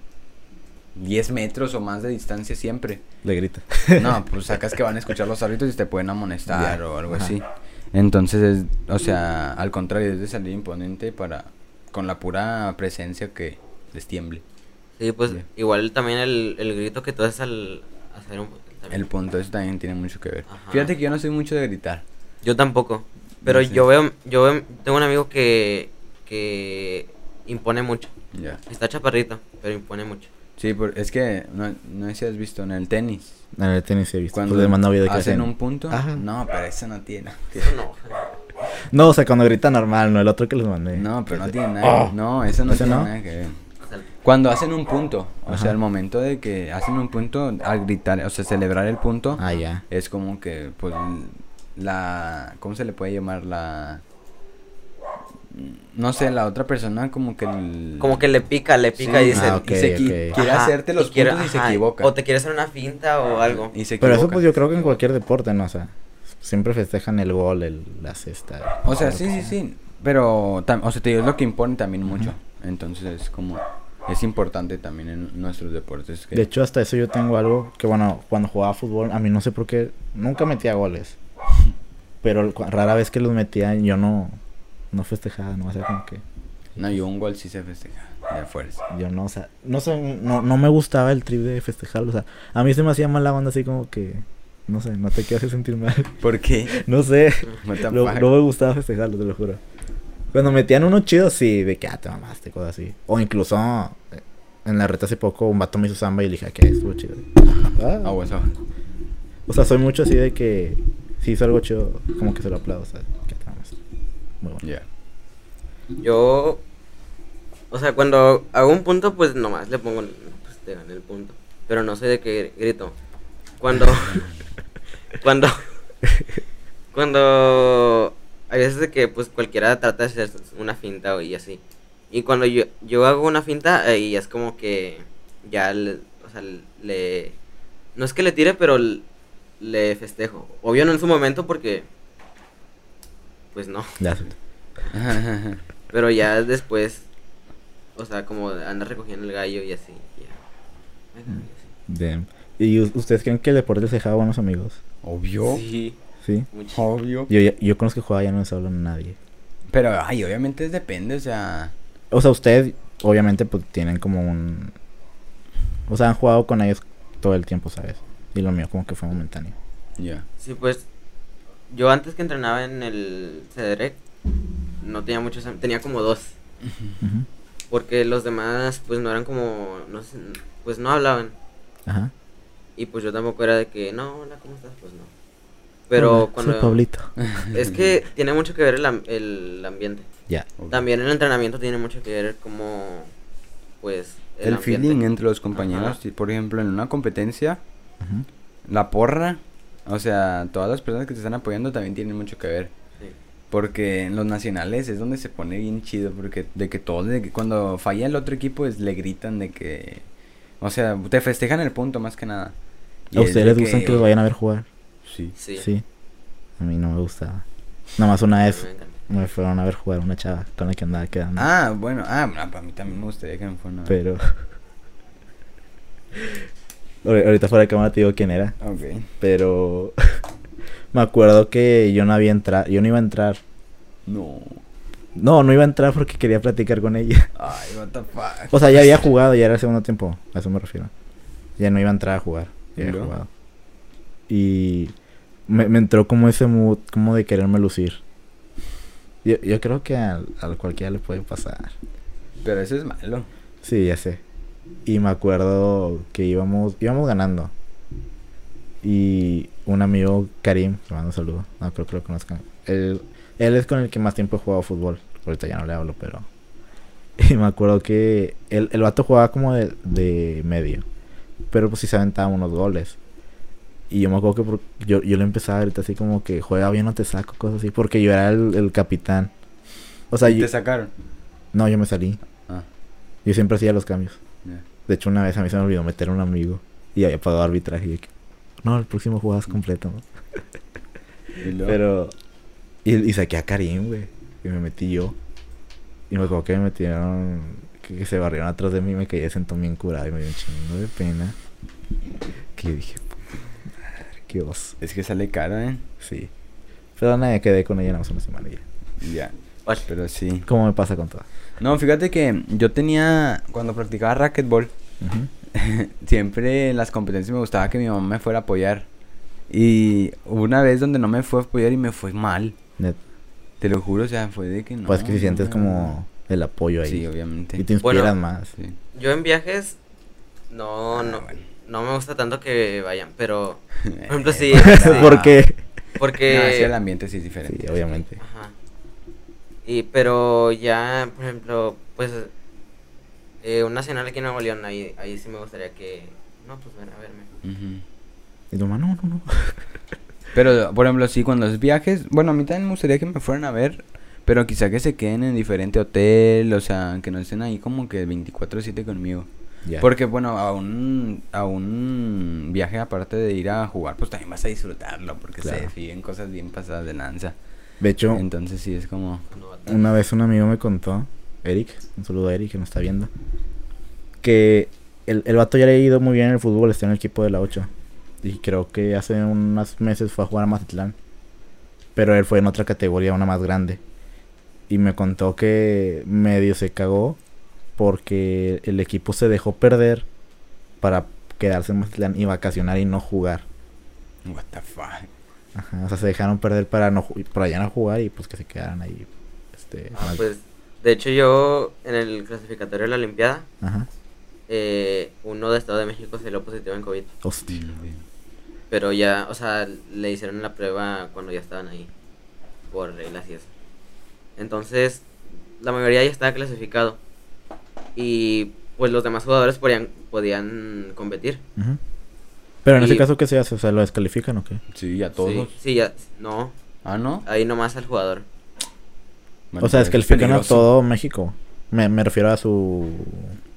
10 metros o más de distancia siempre. Le grita. No, pues sacas que van a escuchar los árbitros y te pueden amonestar o algo ajá. así. Entonces, es- o sea, al contrario, es de salir imponente para con la pura presencia que les tiemble. Sí, pues igual también el, el grito que tú haces al hacer un... también. El punto, eso también tiene mucho que ver. Ajá. Fíjate que yo no soy mucho de gritar. Yo tampoco. Pero No sé. yo veo, yo veo, tengo un amigo que, que impone mucho. Ya. Está chaparrito, pero impone mucho. Sí, por- es que no, no sé si has visto en el tenis. En el tenis he visto. Cuando Cuando video de que hacen hacen. un punto. Ajá. No, pero eso no tiene. Eso no. No, o sea, cuando grita normal, no el otro que les mandé. No, pero no tiene nada. Oh. No, eso no ¿Ese tiene no? nada que ver. Cuando hacen un punto, o Ajá. sea, el momento de que hacen un punto, al gritar, o sea, celebrar el punto, Ah, ya. es como que, pues, la, ¿cómo se le puede llamar? La, no sé, la otra persona como que... el- Como que le pica, le pica Sí. y dice... Ah, y se quiere Ajá, hacerte los y quiere- puntos y se equivoca. O te quiere hacer una finta o algo. Y se Pero eso pues yo creo que en cualquier deporte, ¿no? O sea, siempre festejan el gol, el, la cesta. O sea, sí, sí, sea. sí, pero, tam- o sea, te digo, es lo que impone también mucho. Entonces, es como, es importante también en nuestros deportes. Que, De hecho, hasta eso yo tengo algo que, bueno, cuando jugaba fútbol, a mí no sé por qué, nunca metía goles. Pero rara vez que los metía, yo no, no festejaba, no, o sea, como que no, yo un gol sí se festeja, de fuerza. yo no, o sea, no sé, no, no me gustaba el trip de festejarlo, o sea, a mí se me hacía mal la onda así como que, no sé, no te quiero hacer sentir mal, <laughs> ¿Por qué? no sé, no, me gustaba festejarlo, te lo juro. Cuando metían uno chido, sí, de que, ah, te mamaste, cosas así. O incluso, eh, en la reta hace poco, un vato me hizo samba y le dije, "Ah, ¿qué? Estuvo chido. Ah. Ah, bueno, O sea, soy mucho así de que si hizo algo chido, como que se lo aplaudo, o Muy bueno. ya. Yo... O sea, cuando hago un punto, pues nomás le pongo... Pues te gané el punto. Pero no soy de que grito. Cuando... <laughs> cuando... Cuando... Hay veces de que pues cualquiera trata de hacer una finta o y así. Y cuando yo, yo hago una finta, y es como que ya le, o sea, le... No es que le tire, pero le festejo. Obvio no en su momento porque... Pues no. <laughs> Pero ya después, o sea, como anda recogiendo el gallo y así. Ya. Así. Damn. ¿Y ustedes creen que el deporte se deja buenos amigos? Obvio. Sí, Sí. mucho. Obvio. Yo, yo con los que jugaba ya no les hablo a nadie. Pero, ay, obviamente es depende, o sea... O sea, ustedes, obviamente, pues tienen como un. O sea, han jugado con ellos todo el tiempo, ¿sabes? Y lo mío, como que fue momentáneo. Ya. Sí, pues yo antes que entrenaba en el CDREC no tenía muchos, tenía como dos. Porque los demás, pues no eran como, no sé, pues no hablaban. Ajá. Y pues yo tampoco era de que, no, hola, ¿cómo estás? Pues no. Pero Hola, cuando... Soy Pablito. <laughs> Es que tiene mucho que ver el, am- el ambiente. Ya. También el entrenamiento tiene mucho que ver como, pues, El, feeling entre los compañeros, Ajá. por ejemplo, en una competencia, la porra, o sea, todas las personas que te están apoyando también tienen mucho que ver. Sí. Porque en los nacionales es donde se pone bien chido, porque de que todos, de que cuando falla el otro equipo, es, le gritan de que, o sea, te festejan el punto más que nada. Y ¿A es ustedes de les gustan que los vayan a ver jugar? Sí. Sí. Sí. A mí no me gustaba. Nada más una vez me fueron a ver jugar una chava con la que andaba quedando. Ah, bueno, ah, para mí también me gustaría que me fueran a ver. Pero. <laughs> Ahor- Ahorita fuera de cámara te digo quién era. Pero. <laughs> me acuerdo que yo no había entrado. Yo no iba a entrar. No. No, no iba a entrar porque quería platicar con ella. Ay, what the fuck. O sea, ya había jugado, ya era el segundo tiempo. A eso me refiero. Ya no iba a entrar a jugar. Ya ¿Y había jugado. Y me, me entró como ese mood, como de quererme lucir. Yo, yo creo que al, al cualquiera le puede pasar. Pero eso es malo. Sí, ya sé. Y me acuerdo que íbamos, íbamos ganando. Y un amigo, Karim, le mando un saludo. No creo que lo conozcan. Él, él es con el que más tiempo he jugado fútbol. Ahorita ya no le hablo, pero. <laughs> Y me acuerdo que el, el vato jugaba como de, de medio. Pero pues sí se aventaba unos goles. Y yo me acuerdo que por- yo, yo le empezaba a gritar así como que juega bien o te saco, cosas así. Porque yo era el, el capitán. O sea, ¿Y yo, te sacaron? no, yo me salí. Ah, Yo siempre hacía los cambios. De hecho, una vez a mí se me olvidó meter a un amigo y había pagado arbitraje. Y yo no, el próximo juegas completo, ¿no? ¿Y? Pero. Y, y saqué a Karim, güey. Y me metí yo. Y me acuerdo que me metieron. que se barrieron atrás de mí me caí de sentón bien curado y me dio un chingo de pena. Que dije, madre, qué oso. Es que sale caro, ¿eh? Sí. Pero nada, quedé con ella nada más una semana y ya. Ya. Pero sí. ¿Cómo me pasa con todo? No, fíjate que yo tenía, cuando practicaba racquetball, Ujú. <laughs> siempre en las competencias me gustaba que mi mamá me fuera a apoyar. Y hubo una vez donde no me fue a apoyar y me fue mal. Net- Te lo juro, o sea, fue de que no. pues que si sientes me- como el apoyo ahí. Sí, obviamente. y te inspiras Bueno, más. Sí. Yo en viajes no, Ah, no, bueno. no me gusta tanto que vayan, pero por ejemplo <laughs> sí, <laughs> ¿Por qué? porque No, sí, el ambiente sí es diferente. Sí, obviamente. Ajá. Y pero ya, por ejemplo, pues eh, un nacional aquí en Nuevo León, ahí, ahí sí me gustaría que no, pues ven a verme. Y tu mamá, no, no, no. <laughs> Pero, por ejemplo, sí, cuando es viajes, bueno, a mí también me gustaría que me fueran a ver, pero quizá que se queden en diferente hotel, o sea, que no estén ahí como que 24/7 conmigo. Porque, bueno, a un, a un viaje aparte de ir a jugar, pues también vas a disfrutarlo, porque Claro. se viven cosas bien pasadas de lanza. De hecho, Entonces sí, es como... Una vez un amigo me contó, Eric, un saludo a Eric que nos está viendo, que el, el vato ya le ha ido muy bien en el fútbol, está en el equipo de la 8. Y creo que hace unos meses fue a jugar a Mazatlán. Pero él fue en otra categoría, una más grande. Y me contó que medio se cagó porque el equipo se dejó perder para quedarse en Mazatlán y vacacionar y no jugar. What the fuck. Ajá, o sea, se dejaron perder para no para ya no jugar y pues que se quedaran ahí. Este, Ah, pues de hecho yo en el clasificatorio de la Olimpiada, Ajá. eh, uno de Estado de México se dio positivo en COVID, Hostia. pero ya, o sea, le hicieron la prueba cuando ya estaban ahí por reglas y eso. Entonces, la mayoría ya estaba clasificado y pues los demás jugadores podían podían competir. Ujú. Pero en ese caso, ¿qué se hace? O sea, ¿lo descalifican o qué? Sí, a todos. Sí, sí, ya, no, Ah, ¿no? ahí nomás al jugador. Bueno, o sea, descalifican a todo México. Me, me refiero a su...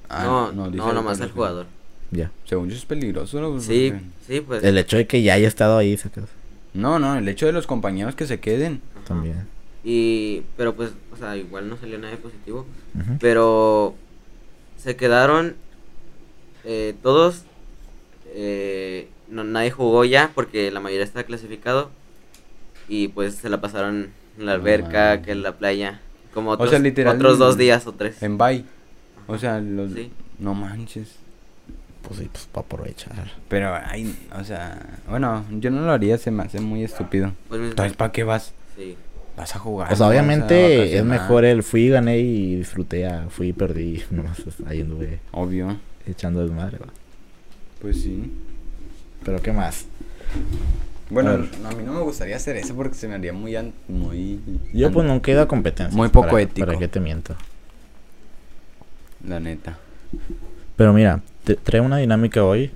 Ah, no, no, dice nomás al jugador. Ya. Según yo es peligroso, ¿no? Sí, sí, pues. El hecho de que ya haya estado ahí, sacas. No, no, el hecho de los compañeros que se queden. ajá. También. Y, pero pues, o sea, igual no salió nada de positivo. Pero se quedaron eh, todos. Eh, no, nadie jugó ya porque la mayoría está clasificado. Y pues se la pasaron en la alberca, que en la playa. Como O otros, sea, literal, otros dos días o tres. En bye. O sea, los... Sí. No manches. Pues sí, pues para aprovechar. Pero, ay, o sea... Bueno, yo no lo haría, se me hace muy estúpido. Pues, Entonces, ¿para qué vas? sí. Vas a jugar. O sea, ¿no? Vas a obviamente es mejor el fui, gané y disfruté. ah, Fui y perdí. <laughs> Nomás ahí anduve Obvio. echando desmadre. va. Pues sí. Pero ¿qué más? Bueno, A a mí no me gustaría hacer eso porque se me haría muy... an- muy Yo pues nunca he ido a competencia. Muy poco ético. ¿Para qué te miento? La neta. Pero mira, te trae una dinámica hoy.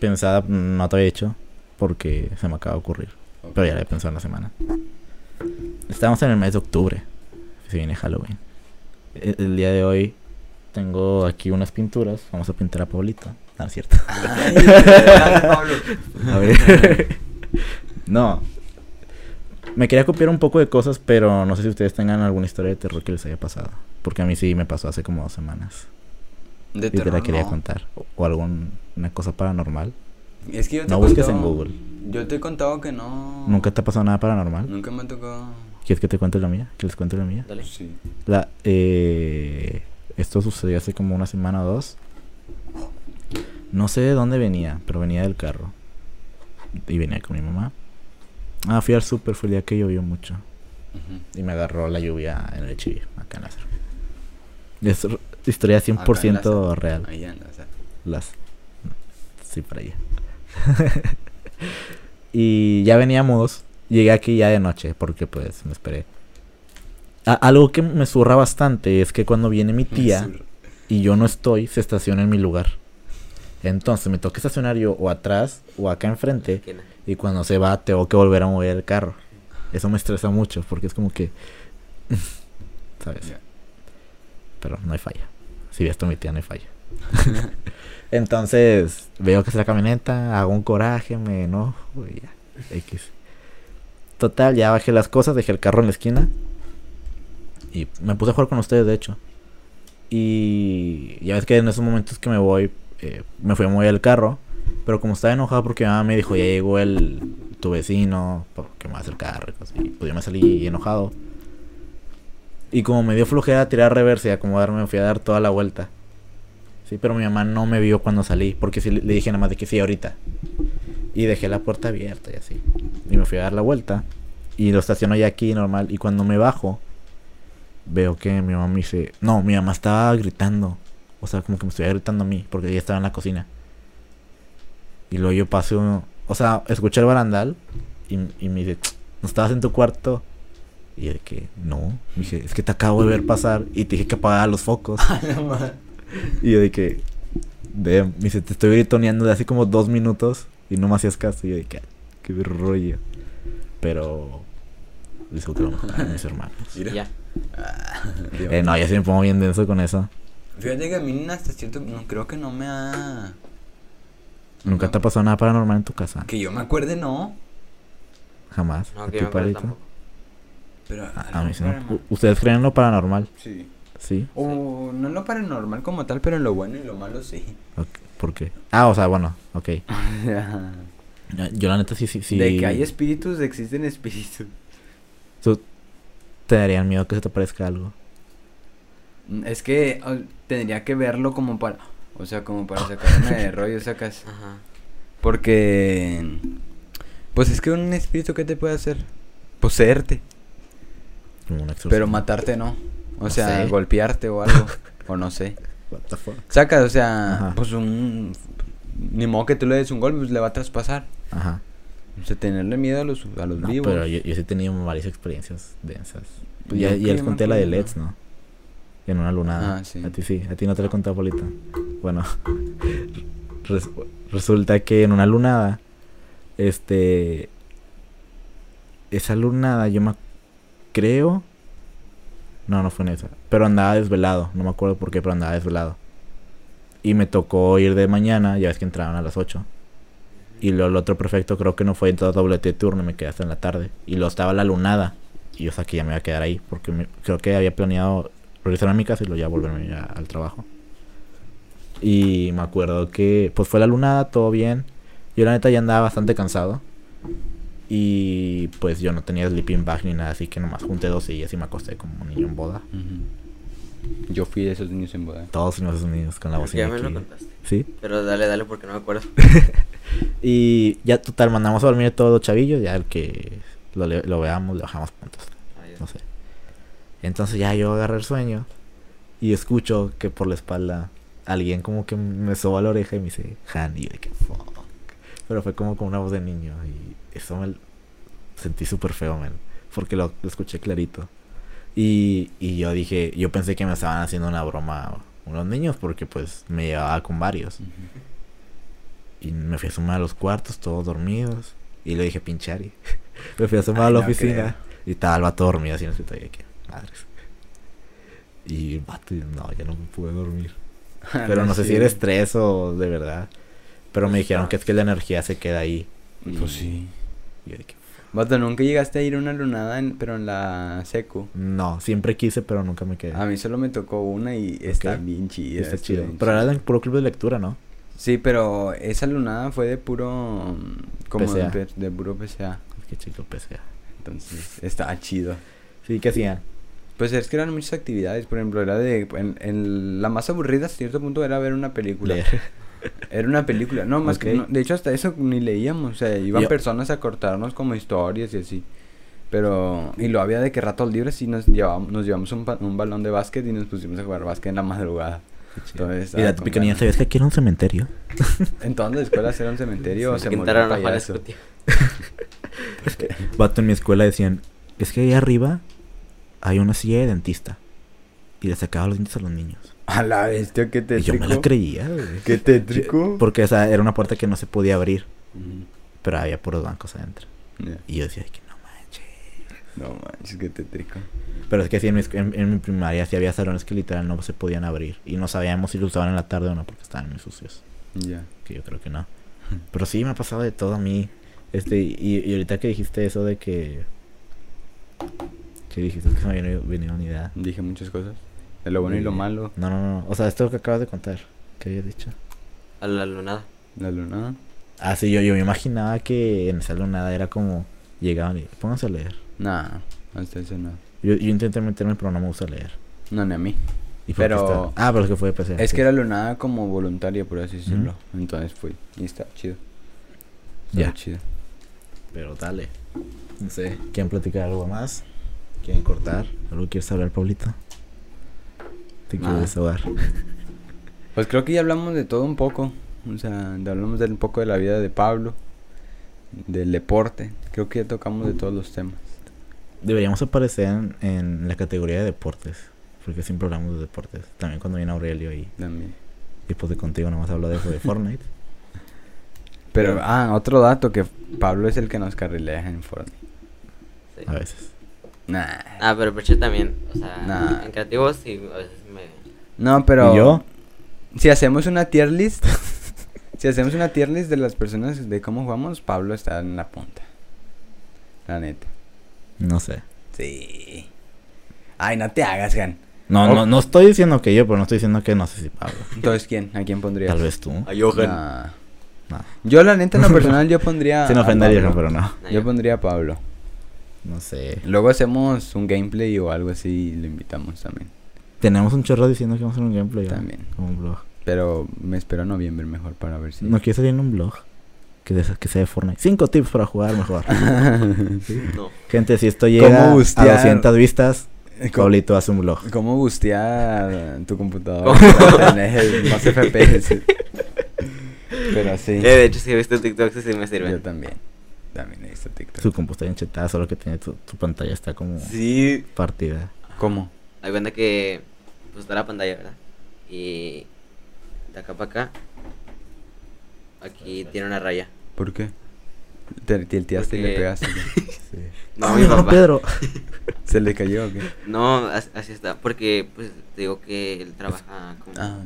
Pensada, no te había hecho. Porque se me acaba de ocurrir. Pero ya la he pensado en la semana. Estamos en el mes de octubre. Se viene Halloween. El, el día de hoy tengo aquí unas pinturas. Vamos a pintar a Pablito. No, es cierto. <laughs> A ver. <laughs> no. Me quería copiar un poco de cosas, pero no sé si ustedes tengan alguna historia de terror que les haya pasado. Porque a mí sí me pasó hace como dos semanas. De Y te la quería no. contar. O, o alguna cosa paranormal. Es que yo te No busques en Google. Yo te he contado que no. ¿Nunca te ha pasado nada paranormal? Nunca me ha tocado. ¿Quieres que te cuente la mía? ¿Que les cuente la mía? Dale. Sí. La, eh, esto sucedió hace como una semana o dos. No sé de dónde venía, pero venía del carro. Y venía con mi mamá. Ah, fui al súper, fue el día que llovió mucho. Y me agarró la lluvia en el chivi, acá en Lázaro. Es historia Acá en 100% Lázaro. real. Ahí anda, o sea. Las. Sí, para allá. <laughs> y ya veníamos. Llegué aquí ya de noche porque pues me esperé. A- algo que me zurra bastante es que cuando viene mi tía y yo no estoy, se estaciona en mi lugar. Entonces me toca estacionar yo o atrás o acá enfrente. Y cuando se va, tengo que volver a mover el carro. Eso me estresa mucho porque es como que. <laughs> ¿Sabes? Pero no hay falla. Si ves a mi tía, no hay falla. <laughs> Entonces, veo que es la camioneta, hago un coraje, me enojo y ya. X. Total, ya bajé las cosas, dejé el carro en la esquina. Y me puse a jugar con ustedes, de hecho. Y ya ves que en esos momentos que me voy, eh, me fui a mover el carro. Pero como estaba enojado porque mi mamá me dijo, ya llegó el, tu vecino, porque me va a hacer carro. y así, Pues yo me salí enojado. Y como me dio flojera tirar reversa y acomodarme, me fui a dar toda la vuelta. Sí, pero mi mamá no me vio cuando salí, porque sí, le dije nada más de que sí, ahorita. Y dejé la puerta abierta y así. Y me fui a dar la vuelta. Y lo estaciono ya aquí normal. Y cuando me bajo, veo que mi mamá me dice... No, mi mamá estaba gritando. O sea, como que me estuviera gritando a mí, porque ella estaba en la cocina. Y luego yo paso... O sea, escuché el barandal y, y me dice... ¿No estabas en tu cuarto? Y yo de que... No. Me dije, es que te acabo de ver pasar y te dije que apagara los focos. <laughs> Y yo de que... De, me dice, te estoy gritoneando de hace como dos minutos y no me hacías caso. Y yo de que, "Ah, qué rollo. Pero... Dijo que lo mataron mis hermanos. Mira. <laughs> Eh, no, ya sí me pongo bien denso con eso. Fíjate que a mí hasta cierto no creo que no me ha ¿Nunca te ha pasado nada paranormal en tu casa? que yo me acuerde no, Jamás. No, ¿A que yo me pero A, a mí sí no. ¿Ustedes creen en lo paranormal? Sí. Sí. O no en lo paranormal como tal, pero en lo bueno y lo malo sí. Ok, ¿Por qué? Ah, o sea, bueno, ok. <laughs> Yo la neta sí, sí, sí. De que hay espíritus, existen espíritus. ¿Tú te darían miedo que se te aparezca algo? Es que tendría que verlo como para, o sea, como para sacarme de <laughs> rollo, sacas. Ajá. Porque, pues es que un espíritu, ¿qué te puede hacer? Poseerte, Como un exorcismo. pero matarte no. O No sea, sé. golpearte o algo, o no sé. <laughs> What the fuck? Sacas, o sea, Ajá. pues un... Ni modo que tú le des un golpe, pues le va a traspasar. Ajá. O sea, tenerle miedo a los, a los No, vivos. pero yo, yo sí he tenido varias experiencias densas. Pues ya ya les conté la de LEDs, ¿no? En una lunada. Ah, sí. A ti sí, a ti no te la he contado, Polito. Bueno, <laughs> res- resulta que en una lunada, este. Esa lunada, yo me creo. No, no fue en esa. Pero andaba desvelado. No me acuerdo por qué, pero andaba desvelado. Y me tocó ir de mañana, ya ves que entraban a las 8. Y luego el otro prefecto creo que no fue en todo doblete de turno, me quedé hasta en la tarde. Y luego estaba la lunada. Y yo sabía que ya me iba a quedar ahí, porque me- creo que había planeado regresar a mi casa y luego ya volverme ya al trabajo. Y me acuerdo que pues fue la lunada, todo bien. Yo la neta ya andaba bastante cansado. Y pues yo no tenía sleeping bag ni nada, así que nomás junté dos sillas y me acosté como un niño en boda. Yo fui de esos niños en boda. Todos Estados Unidos con la que ya bocina me lo contaste. Sí. Pero dale, dale, porque no me acuerdo. <laughs> Y ya total, mandamos a dormir a todos los chavillos, ya el que lo, lo veamos, le bajamos puntos. No sé. Entonces ya yo agarré el sueño y escucho que por la espalda alguien como que me soba la oreja y me dice, Han, y yo de que fuck. Pero fue como con una voz de niño y eso me sentí súper feo, man, porque lo, lo escuché clarito. Y, y yo dije, yo pensé que me estaban haciendo una broma unos niños porque pues me llevaba con varios. Y me fui a sumar a los cuartos, todos dormidos. Y le dije, pinchari. <laughs> me fui a sumar a la no oficina. Y estaba el vato dormido así en el escritorio. y que, madres. Y el vato, no, ya no me pude dormir. <laughs> Pero no sé si era estrés o de verdad. Pero me dijeron que es que la energía se queda ahí. Y- Pues sí. y yo de que, Vato, nunca llegaste a ir a una lunada, en- pero en la secu. no, siempre quise, pero nunca me quedé. A mí solo me tocó una y está bien chida. Está chido. bien Pero era de puro club de lectura, ¿no? Sí, pero esa lunada fue de puro. mm, Como de, PCA. de puro PCA. Es que chico, PCA. Entonces, estaba chido. Sí, ¿qué hacían? Pues es que eran muchas actividades. Por ejemplo, era de. En, en la más aburrida, hasta cierto punto, era ver una película. Leer. Era una película. No, más que. No, de hecho, hasta eso ni leíamos. O sea, iban Yo- personas a cortarnos como historias y así. Pero. Y lo había de que ratos libres y nos llevábamos, nos llevamos un, un balón de básquet y nos pusimos a jugar básquet en la madrugada. Entonces, Y la típica niña. ¿sabías que aquí era un cementerio? En todas las escuelas era un cementerio o Se quitaron un payaso. Escutia. <laughs> Vato en mi escuela decían, es que ahí arriba hay una silla de dentista. Y le sacaba los dientes a los niños. A la bestia, qué Y tétrico. yo me la creía, güey. Qué tétrico. Porque o sea, era una puerta que no se podía abrir. Pero había puros bancos adentro. Y yo decía, "Ay, que no manches. No manches, qué tétrico. Pero es que sí, en mi, en, en mi primaria sí había salones que literal no se podían abrir. Y no sabíamos si los usaban en la tarde o no porque estaban muy sucios. Ya. Que yo creo que no. <laughs> Pero sí, me ha pasado de todo a mí. Este, y, y ahorita que dijiste eso de que... ¿Qué dijiste? Es que se me había venido una idea. Dije muchas cosas. De lo bueno y lo bien. malo. No, no, no. O sea, esto que acabas de contar. ¿Qué habías dicho? A la lunada. La luna. Ah, sí, yo, yo me imaginaba que en esa lunada era como llegaban y pónganse a leer. Nah, hasta eso no. Yo, yo intenté meterme, pero no me gusta leer. No, ni a mí. Y fue Pero- Ah, pero es que fue de PC. Es sí. que era lunada como voluntaria, por así decirlo. Entonces fui. Y está chido. Está Ya. chido. Pero dale. No sé. ¿Quieren platicar algo más? ¿Quieren cortar? ¿Algo quieres hablar, Pablito? Te quiero desahogar. <laughs> Pues creo que ya hablamos de todo un poco. O sea, hablamos de un poco de la vida de Pablo. Del deporte. Creo que ya tocamos de todos los temas. Deberíamos aparecer en, en la categoría de deportes. Porque siempre hablamos de deportes. También cuando viene Aurelio y También. después de contigo nomás hablo de eso de Fortnite. Pero, <laughs> Pero- ah, otro dato que Pablo es el que nos carrilea en Fortnite. Sí. A veces. Nah. Ah, pero Perche también. O sea, Nah. en creativos sí, a veces me. No, pero. ¿Y yo? Si hacemos una tier list. <laughs> si hacemos una tier list de las personas de cómo jugamos, Pablo está en la punta. La neta. No sé. Sí. Ay, no te hagas, Gan. No, no, no estoy diciendo que yo, pero no estoy diciendo que no sé si Pablo. Entonces, ¿quién? ¿A quién pondrías? Tal vez tú. A Johan. Nah. Yo, la neta, en lo <laughs> personal, yo pondría. Sin ofender, viejo, pero no. Yo pondría a Pablo. No sé. Luego hacemos un gameplay o algo así y lo invitamos también. Tenemos un chorro diciendo que vamos a hacer un gameplay. ¿no? También. Como un blog. Pero me espero a noviembre mejor para ver si. No quiero salir en un blog. Que, de que sea de Fortnite. Cinco tips para jugar mejor. <laughs> No. Gente, si esto llega ¿Cómo a bustear? 200 vistas, ¿Cómo, Pablito hace un blog. cómo bustear tu computadora para <laughs> tener más FPS? <laughs> Pero sí. Eh, de hecho, sí he visto TikToks y sí me Yo sirven. también. También he visto TikTok. Su compu está bien chetada, solo que tiene tu, tu pantalla está como Sí. partida. ¿Cómo? Hay cuenta que. Pues está la pantalla, ¿verdad? Y. De acá para acá. Aquí tiene una raya. ¿Por qué? Te tilteaste y le Porque- pegaste. <laughs> No, Ah, mi no, papá. Pedro. <laughs> ¿Se le cayó o qué? No, as- así está. Porque, pues, te digo que él trabaja como Ah,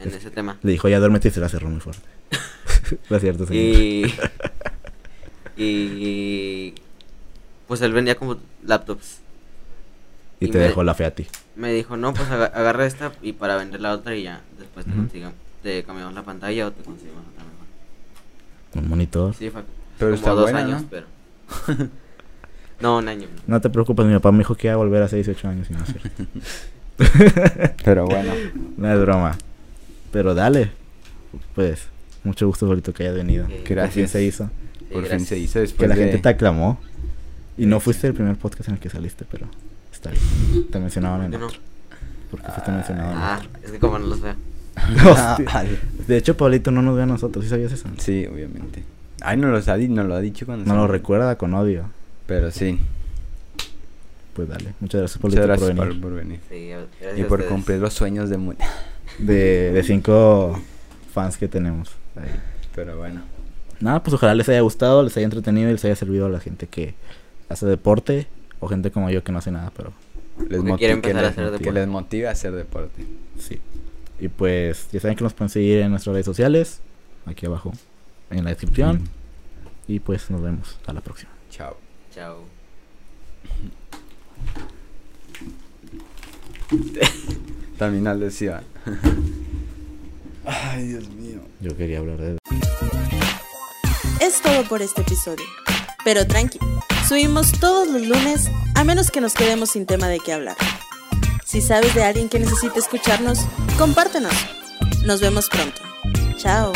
en ese tema. Le dijo, ya duérmete y se la cerró muy fuerte. <laughs> Lo cierto, señor. Y. y. Pues él vendía como laptops. Y y te me- dejó la fe a ti. Me dijo, no, pues aga- agarra esta y para vender la otra y ya. Después te consigo. Te cambiamos la pantalla o te conseguimos otra mejor. Un monitor. Sí, fue Pero como está dos buena, años, ¿no? pero. <laughs> no, un año. No te preocupes, mi papá me dijo que iba a volver hace 18 años y no es cierto. <laughs> Pero bueno. <laughs> No es broma. Pero dale. Pues, mucho gusto, Bolito, que hayas venido. Ok. Por fin Gracias. se hizo. Por fin se hizo después que la de... gente te aclamó. Y no fuiste el primer podcast en el que saliste, pero está bien. Te mencionaban en no. otro. Porque fuiste mencionado en Ah, otro. es que como no los veo. <laughs> De hecho, Pablito no nos ve a nosotros, ¿sí sabías eso? Sí, obviamente. Ay, no, los ha, no lo ha dicho cuando... No se- lo recuerda con odio. Pero sí. Pues dale. Muchas gracias, Muchas Pablito, gracias por venir. por venir. Sí, gracias Y por cumplir los sueños de... De, de <laughs> cinco fans que tenemos. ahí. Pero bueno. Nada, pues ojalá les haya gustado, les haya entretenido y les haya servido a la gente que hace deporte o gente como yo que no hace nada, pero Les que moti- quiere empezar a les- hacer Que deporte. les motive a hacer deporte. sí. Y pues ya saben que nos pueden seguir en nuestras redes sociales, aquí abajo en la descripción. Mm. Y pues nos vemos. Hasta la próxima. Chao. Chao. <laughs> También al decía. <laughs> Ay, Dios mío. Yo quería hablar de... Es todo por este episodio. Pero tranqui, subimos todos los lunes a menos que nos quedemos sin tema de qué hablar. Si sabes de alguien que necesite escucharnos, compártenos. Nos vemos pronto. Chao.